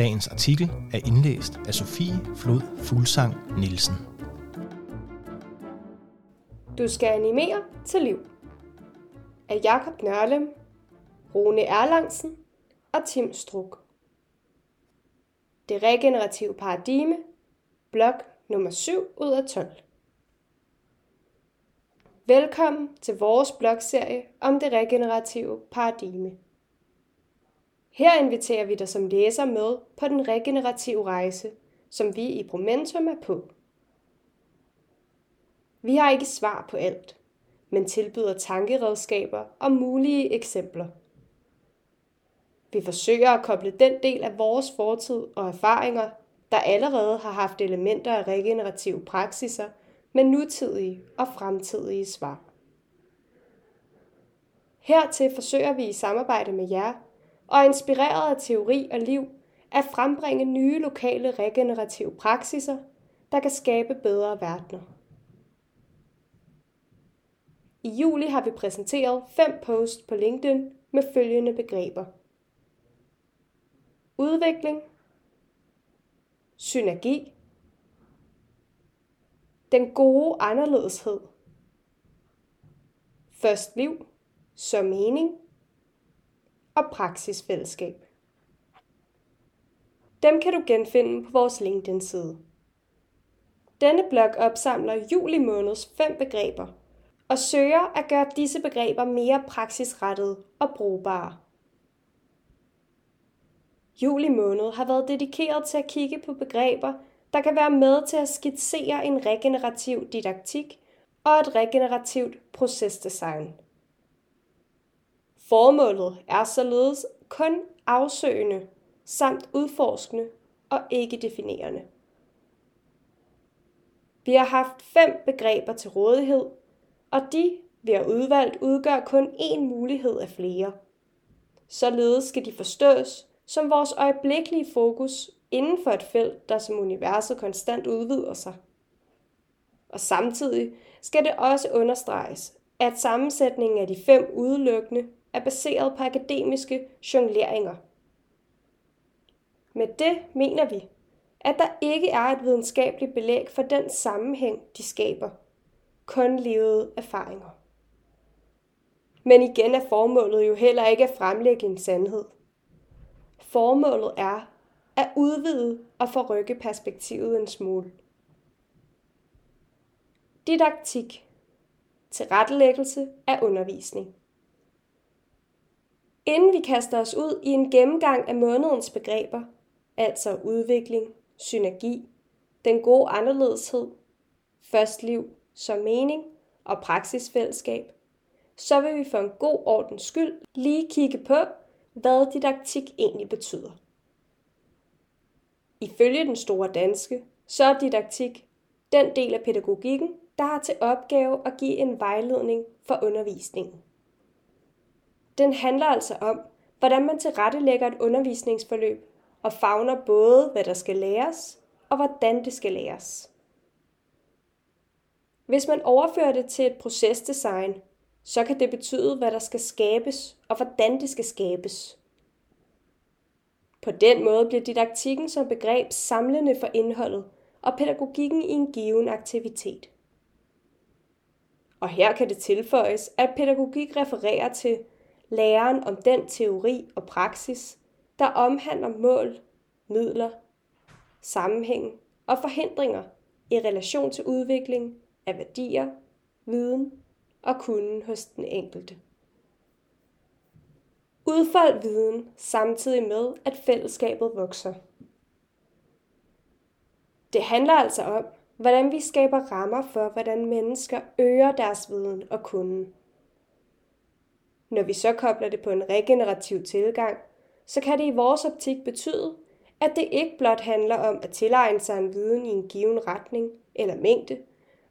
Dagens artikel er indlæst af Sofie Flod Fuglsang Nielsen. Du skal animere til liv. Af Jakob Nørlem, Rune Erlangsen og Tim Struk. Det regenerative paradigme, blok nummer 7 ud af 12. Velkommen til vores blogserie om det regenerative paradigme. Her inviterer vi dig som læser med på den regenerative rejse, som vi i Promentum er på. Vi har ikke svar på alt, men tilbyder tankeredskaber og mulige eksempler. Vi forsøger at koble den del af vores fortid og erfaringer, der allerede har haft elementer af regenerative praksiser, med nutidige og fremtidige svar. Hertil forsøger vi i samarbejde med jer og inspireret af teori og liv at frembringe nye lokale regenerative praksiser, der kan skabe bedre verdener. I juli har vi præsenteret fem posts på LinkedIn med følgende begreber. Udvikling, synergi, den gode anderledeshed, først liv, så mening og praksisfællesskab. Dem kan du genfinde på vores LinkedIn-side. Denne blog opsamler juli måneds fem begreber og søger at gøre disse begreber mere praksisrettede og brugbare. Juli måned har været dedikeret til at kigge på begreber, der kan være med til at skitsere en regenerativ didaktik og et regenerativt procesdesign. Formålet er således kun afsøgende samt udforskende og ikke definerende. Vi har haft fem begreber til rådighed, og de, vi har udvalgt, udgør kun én mulighed af flere. Således skal de forstås som vores øjeblikkelige fokus inden for et felt, der som universet konstant udvider sig. Og samtidig skal det også understreges, at sammensætningen af de fem udelukkende er baseret på akademiske jongleringer. Med det mener vi, at der ikke er et videnskabeligt belæg for den sammenhæng, de skaber. Kun levede erfaringer. Men igen er formålet jo heller ikke at fremlægge en sandhed. Formålet er at udvide og forrykke perspektivet en smule. Didaktik. Tilrettelæggelse af undervisning. Inden vi kaster os ud i en gennemgang af månedens begreber, altså udvikling, synergi, den gode anderledeshed, først liv som mening og praksisfællesskab, så vil vi for en god ordens skyld lige kigge på, hvad didaktik egentlig betyder. Ifølge den store danske, så er didaktik den del af pædagogikken, der har til opgave at give en vejledning for undervisningen. Den handler altså om, hvordan man tilrettelægger et undervisningsforløb og fagner både, hvad der skal læres og hvordan det skal læres. Hvis man overfører det til et procesdesign, så kan det betyde, hvad der skal skabes og hvordan det skal skabes. På den måde bliver didaktikken som begreb samlende for indholdet og pædagogikken i en given aktivitet. Og her kan det tilføjes, at pædagogik refererer til læren om den teori og praksis, der omhandler mål, midler, sammenhæng og forhindringer i relation til udvikling af værdier, viden og kunden hos den enkelte. Udfold viden samtidig med, at fællesskabet vokser. Det handler altså om, hvordan vi skaber rammer for, hvordan mennesker øger deres viden og kunden. Når vi så kobler det på en regenerativ tilgang, så kan det i vores optik betyde, at det ikke blot handler om at tilegne sig en viden i en given retning, eller mængde,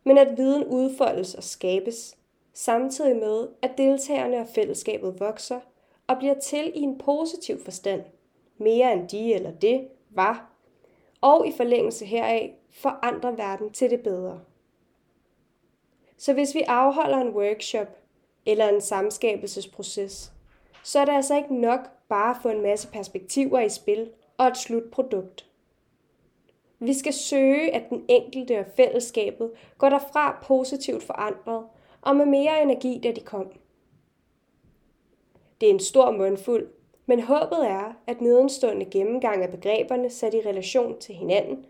men at viden udfoldes og skabes, samtidig med, at deltagerne og fællesskabet vokser og bliver til i en positiv forstand, mere end de eller det var, og i forlængelse heraf forandrer verden til det bedre. Så hvis vi afholder en workshop eller en samskabelsesproces, så er det altså ikke nok bare at få en masse perspektiver i spil og et slutprodukt. Vi skal søge, at den enkelte og fællesskabet går derfra positivt forandret og med mere energi, da de kom. Det er en stor mundfuld, men håbet er, at nedenstående gennemgang af begreberne sat i relation til hinanden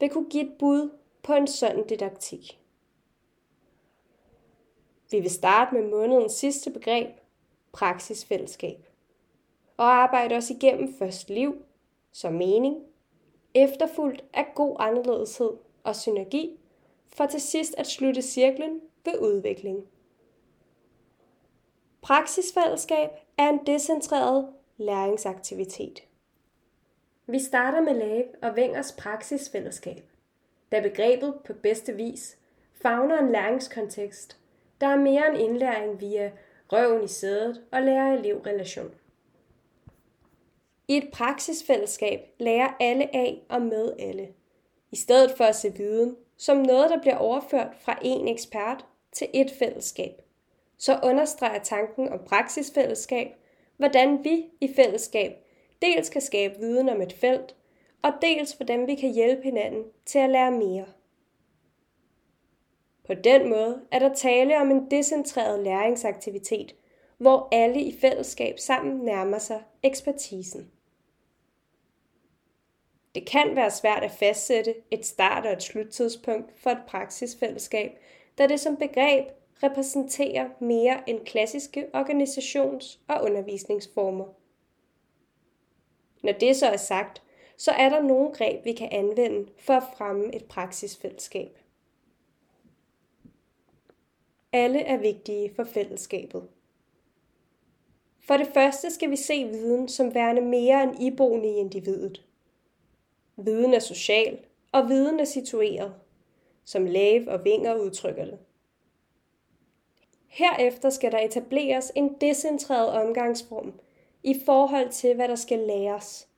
vil kunne give et bud på en sådan didaktik. Vi vil starte med månedens sidste begreb, praksisfællesskab, og arbejde os igennem først liv, som mening, efterfulgt af god anderledeshed og synergi, for til sidst at slutte cirklen ved udvikling. Praksisfællesskab er en decentreret læringsaktivitet. Vi starter med Lave og Wengers praksisfællesskab, da begrebet på bedste vis fagner en læringskontekst, der er mere end indlæring via røven i sædet og lærer-elev-relation. I et praksisfællesskab lærer alle af og med alle, i stedet for at se viden som noget, der bliver overført fra en ekspert til et fællesskab. Så understreger tanken om praksisfællesskab, hvordan vi i fællesskab dels kan skabe viden om et felt, og dels hvordan vi kan hjælpe hinanden til at lære mere. På den måde er der tale om en decentreret læringsaktivitet, hvor alle i fællesskab sammen nærmer sig ekspertisen. Det kan være svært at fastsætte et start- og et sluttidspunkt for et praksisfællesskab, da det som begreb repræsenterer mere end klassiske organisations- og undervisningsformer. Når det så er sagt, så er der nogle greb, vi kan anvende for at fremme et praksisfællesskab. Alle er vigtige for fællesskabet. For det første skal vi se viden som værende mere end iboende i individet. Viden er social, og viden er situeret, som Lave og Vinger udtrykker det. Herefter skal der etableres en decentreret omgangsform i forhold til, hvad der skal læres.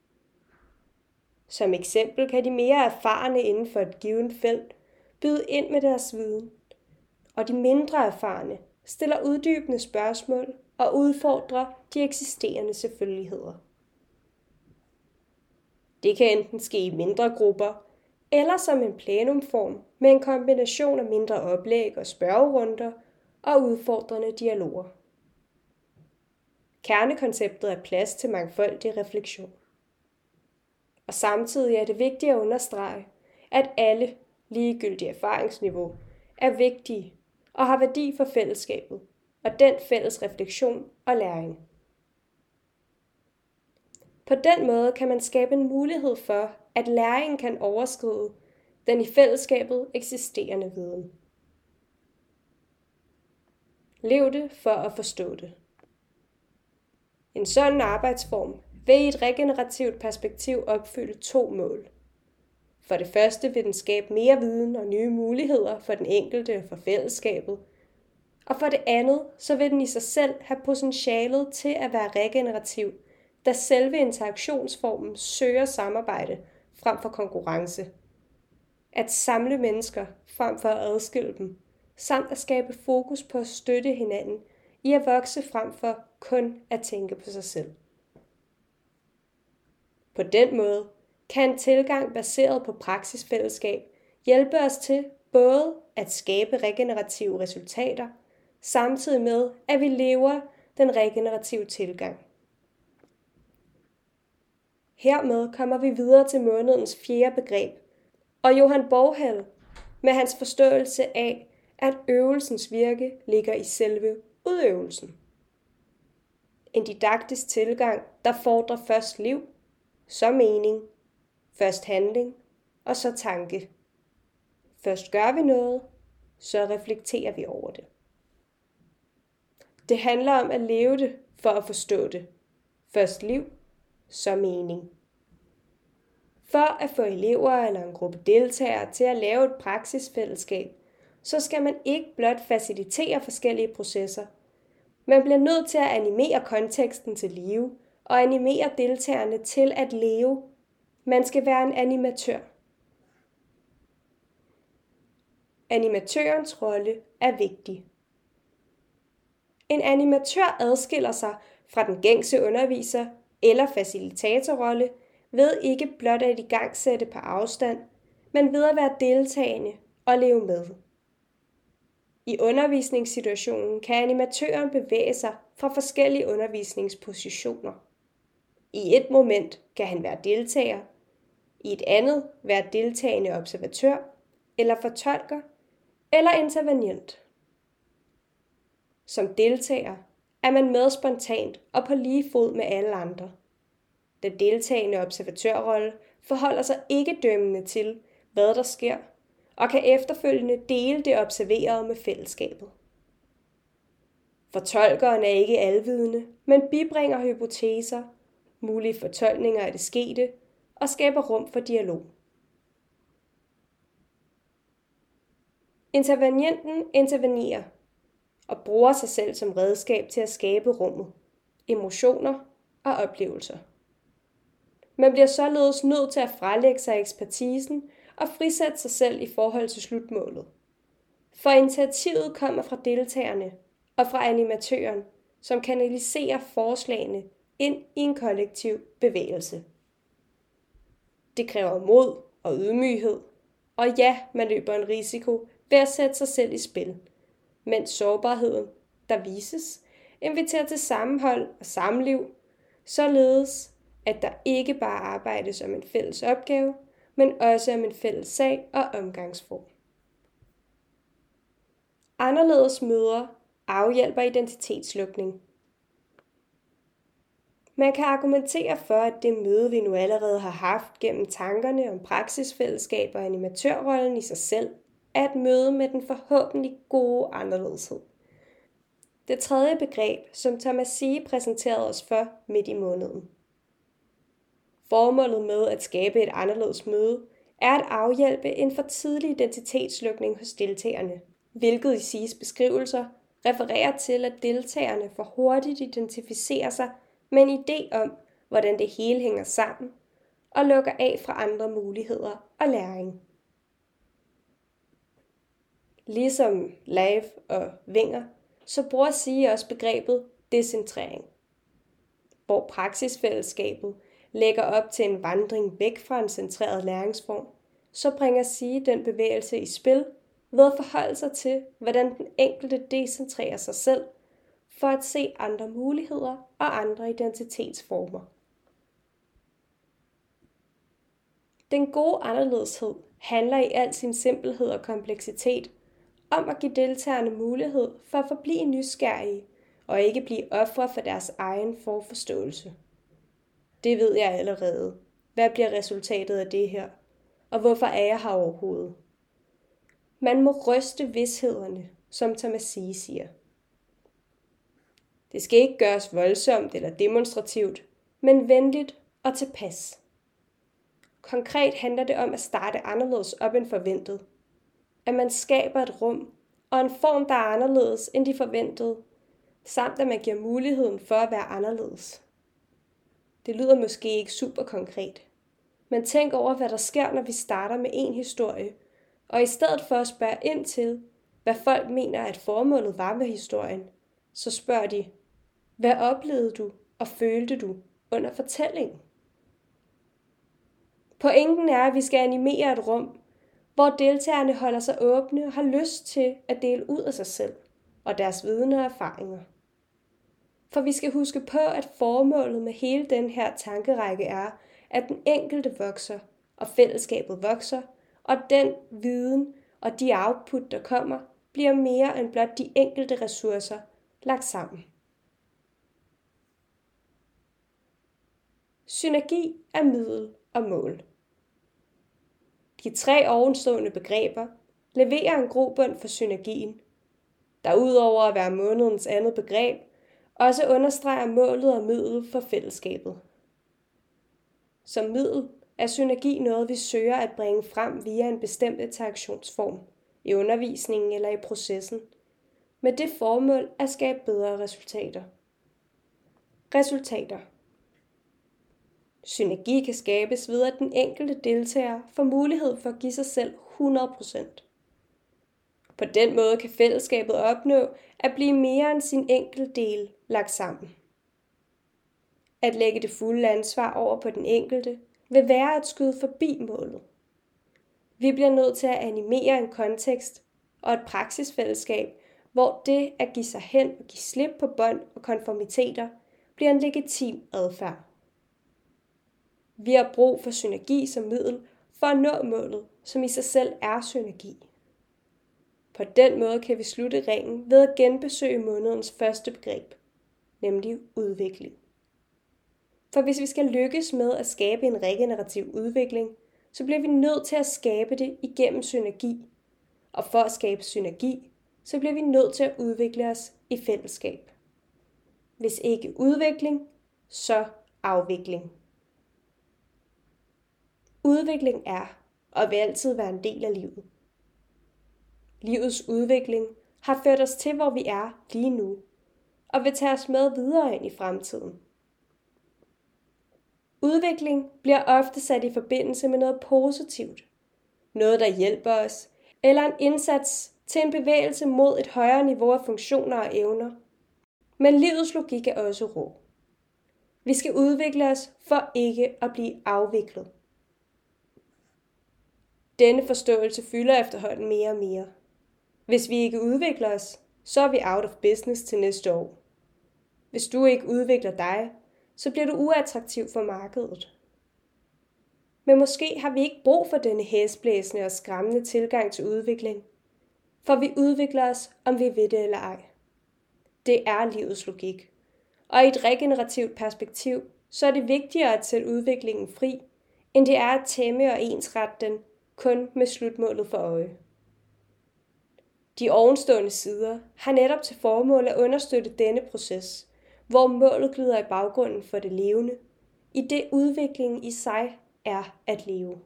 Som eksempel kan de mere erfarne inden for et givet felt byde ind med deres viden, og de mindre erfarne stiller uddybende spørgsmål og udfordrer de eksisterende selvfølgeligheder. Det kan enten ske i mindre grupper, eller som en plenumform med en kombination af mindre oplæg og spørgerunder og udfordrende dialoger. Kernekonceptet er plads til mangfoldig refleksion. Og samtidig er det vigtigt at understrege, at alle ligegyldige erfaringsniveau er vigtige og har værdi for fællesskabet og den fælles refleksion og læring. På den måde kan man skabe en mulighed for, at læringen kan overskride den i fællesskabet eksisterende viden. Lev det for at forstå det. En sådan arbejdsform vil i et regenerativt perspektiv opfylde to mål. For det første vil den skabe mere viden og nye muligheder for den enkelte og for fællesskabet. Og for det andet, så vil den i sig selv have potentialet til at være regenerativ, da selve interaktionsformen søger samarbejde frem for konkurrence. At samle mennesker frem for at adskille dem, samt at skabe fokus på at støtte hinanden i at vokse frem for kun at tænke på sig selv. På den måde kan en tilgang baseret på praksisfællesskab hjælpe os til både at skabe regenerative resultater, samtidig med at vi lever den regenerative tilgang. Hermed kommer vi videre til månedens fjerde begreb, og Johan Borghal med hans forståelse af, at øvelsens virke ligger i selve udøvelsen. En didaktisk tilgang, der fordrer først liv, så mening, først handling og så tanke. Først gør vi noget, så reflekterer vi over det. Det handler om at leve det for at forstå det. Først liv, så mening. For at få elever eller en gruppe deltagere til at lave et praksisfællesskab, så skal man ikke blot facilitere forskellige processer. Man bliver nødt til at animere konteksten til live og animere deltagerne til at leve. Man skal være en animatør. Animatørens rolle er vigtig. En animatør adskiller sig fra den gængse underviser eller facilitatorrolle ved ikke blot at igangsætte på afstand, men ved at være deltagende og leve med. I undervisningssituationen kan animatøren bevæge sig fra forskellige undervisningspositioner. I et moment kan han være deltager, i et andet være deltagende observatør eller fortolker eller intervenient. Som deltager er man med spontant og på lige fod med alle andre. Den deltagende observatørrolle forholder sig ikke dømmende til, hvad der sker, og kan efterfølgende dele det observerede med fællesskabet. Fortolkeren er ikke alvidende, men bibringer hypoteser, mulige fortolkninger af det skete og skaber rum for dialog. Intervenienten intervenerer og bruger sig selv som redskab til at skabe rummet, emotioner og oplevelser. Man bliver således nødt til at frelægge sig ekspertisen og frisætte sig selv i forhold til slutmålet. For initiativet kommer fra deltagerne og fra animatøren, som kanaliserer forslagene ind i en kollektiv bevægelse. Det kræver mod og ydmyghed, og ja, man løber en risiko ved at sætte sig selv i spil, mens sårbarheden, der vises, inviterer til sammenhold og samliv, således at der ikke bare arbejdes om en fælles opgave, men også om en fælles sag og omgangsform. Anderledes møder afhjælper identitetslukning. Man kan argumentere for, at det møde, vi nu allerede har haft gennem tankerne om praksisfællesskab og animatørrollen i sig selv, er et møde med den forhåbentlig gode anderledeshed. Det tredje begreb, som Thomas Sige præsenterede os for midt i måneden. Formålet med at skabe et anderledes møde er at afhjælpe en for tidlig identitetslukning hos deltagerne, hvilket i Siges beskrivelser refererer til, at deltagerne for hurtigt identificerer sig med en idé om, hvordan det hele hænger sammen, og lukker af fra andre muligheder og læring. Ligesom Lave og Vinger, så bruger Sige også begrebet decentrering, hvor praksisfællesskabet lægger op til en vandring væk fra en centreret læringsform, så bringer Sige den bevægelse i spil ved at forholde sig til, hvordan den enkelte decentrerer sig selv for at se andre muligheder og andre identitetsformer. Den gode anderledeshed handler i al sin simpelhed og kompleksitet om at give deltagerne mulighed for at forblive nysgerrige og ikke blive ofre for deres egen forforståelse. Det ved jeg allerede. Hvad bliver resultatet af det her? Og hvorfor er jeg her overhovedet? Man må ryste vidshederne, som Thomas Sige siger. Det skal ikke gøres voldsomt eller demonstrativt, men venligt og tilpas. Konkret handler det om at starte anderledes op end forventet. At man skaber et rum og en form, der er anderledes end de forventede, samt at man giver muligheden for at være anderledes. Det lyder måske ikke super konkret, men tænk over, hvad der sker, når vi starter med en historie, og i stedet for at spørge ind til, hvad folk mener, at formålet var med historien, så spørger de, hvad oplevede du og følte du under fortællingen? Pointen er, at vi skal animere et rum, hvor deltagerne holder sig åbne og har lyst til at dele ud af sig selv og deres viden og erfaringer. For vi skal huske på, at formålet med hele den her tankerække er, at den enkelte vokser, og fællesskabet vokser, og den viden og de output, der kommer, bliver mere end blot de enkelte ressourcer lagt sammen. Synergi er middel og mål. De tre ovenstående begreber leverer en grobund for synergien, der udover at være månedens andet begreb, også understreger målet og middel for fællesskabet. Som middel er synergi noget, vi søger at bringe frem via en bestemt interaktionsform, i undervisningen eller i processen, med det formål at skabe bedre resultater. Resultater Synergi kan skabes ved, at den enkelte deltager får mulighed for at give sig selv 100%. På den måde kan fællesskabet opnå at blive mere end sin enkelte del lagt sammen. At lægge det fulde ansvar over på den enkelte vil være at skyde forbi målet. Vi bliver nødt til at animere en kontekst og et praksisfællesskab, hvor det at give sig hen og give slip på bånd og konformiteter bliver en legitim adfærd. Vi har brug for synergi som middel for at nå målet, som i sig selv er synergi. På den måde kan vi slutte ringen ved at genbesøge månedens første begreb, nemlig udvikling. For hvis vi skal lykkes med at skabe en regenerativ udvikling, så bliver vi nødt til at skabe det igennem synergi. Og for at skabe synergi, så bliver vi nødt til at udvikle os i fællesskab. Hvis ikke udvikling, så afvikling. Udvikling er og vil altid være en del af livet. Livets udvikling har ført os til, hvor vi er lige nu, og vil tage os med videre ind i fremtiden. Udvikling bliver ofte sat i forbindelse med noget positivt. Noget, der hjælper os, eller en indsats til en bevægelse mod et højere niveau af funktioner og evner. Men livets logik er også rå. Vi skal udvikle os for ikke at blive afviklet. Denne forståelse fylder efterhånden mere og mere. Hvis vi ikke udvikler os, så er vi out of business til næste år. Hvis du ikke udvikler dig, så bliver du uattraktiv for markedet. Men måske har vi ikke brug for denne hæsblæsende og skræmmende tilgang til udvikling. For vi udvikler os, om vi ved det eller ej. Det er livets logik. Og i et regenerativt perspektiv, så er det vigtigere at sætte udviklingen fri, end det er at tæmme og ensrette den kun med slutmålet for øje. De ovenstående sider har netop til formål at understøtte denne proces, hvor målet glider i baggrunden for det levende, i det udviklingen i sig er at leve.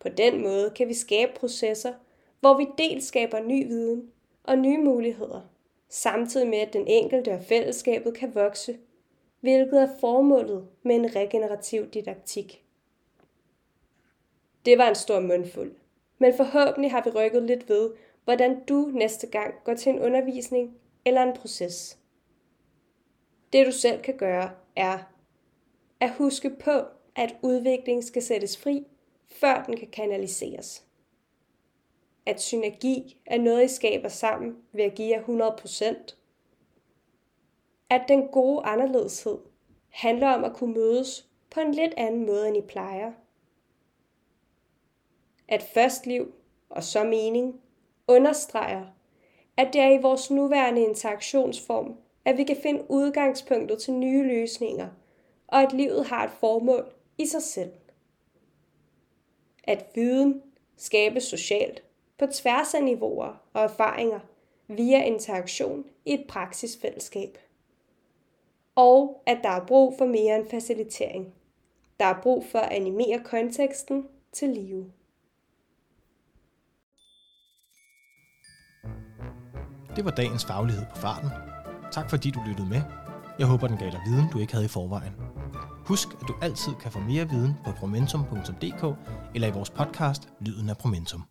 På den måde kan vi skabe processer, hvor vi dels skaber ny viden og nye muligheder, samtidig med at den enkelte og fællesskabet kan vokse, hvilket er formålet med en regenerativ didaktik. Det var en stor mundfuld, men forhåbentlig har vi rykket lidt ved, hvordan du næste gang går til en undervisning eller en proces. Det du selv kan gøre er at huske på, at udvikling skal sættes fri, før den kan kanaliseres. At synergi er noget, I skaber sammen ved at give jer 100%. At den gode anderledeshed handler om at kunne mødes på en lidt anden måde, end I plejer. At først liv og så mening understreger, at det er i vores nuværende interaktionsform, at vi kan finde udgangspunktet til nye løsninger, og at livet har et formål i sig selv. At viden skabes socialt på tværs af niveauer og erfaringer via interaktion i et praksisfællesskab. Og at der er brug for mere end facilitering. Der er brug for at animere konteksten til live. Det var dagens faglighed på farten. Tak fordi du lyttede med. Jeg håber, den gav dig viden, du ikke havde i forvejen. Husk, at du altid kan få mere viden på promentum.dk eller i vores podcast Lyden af Promentum.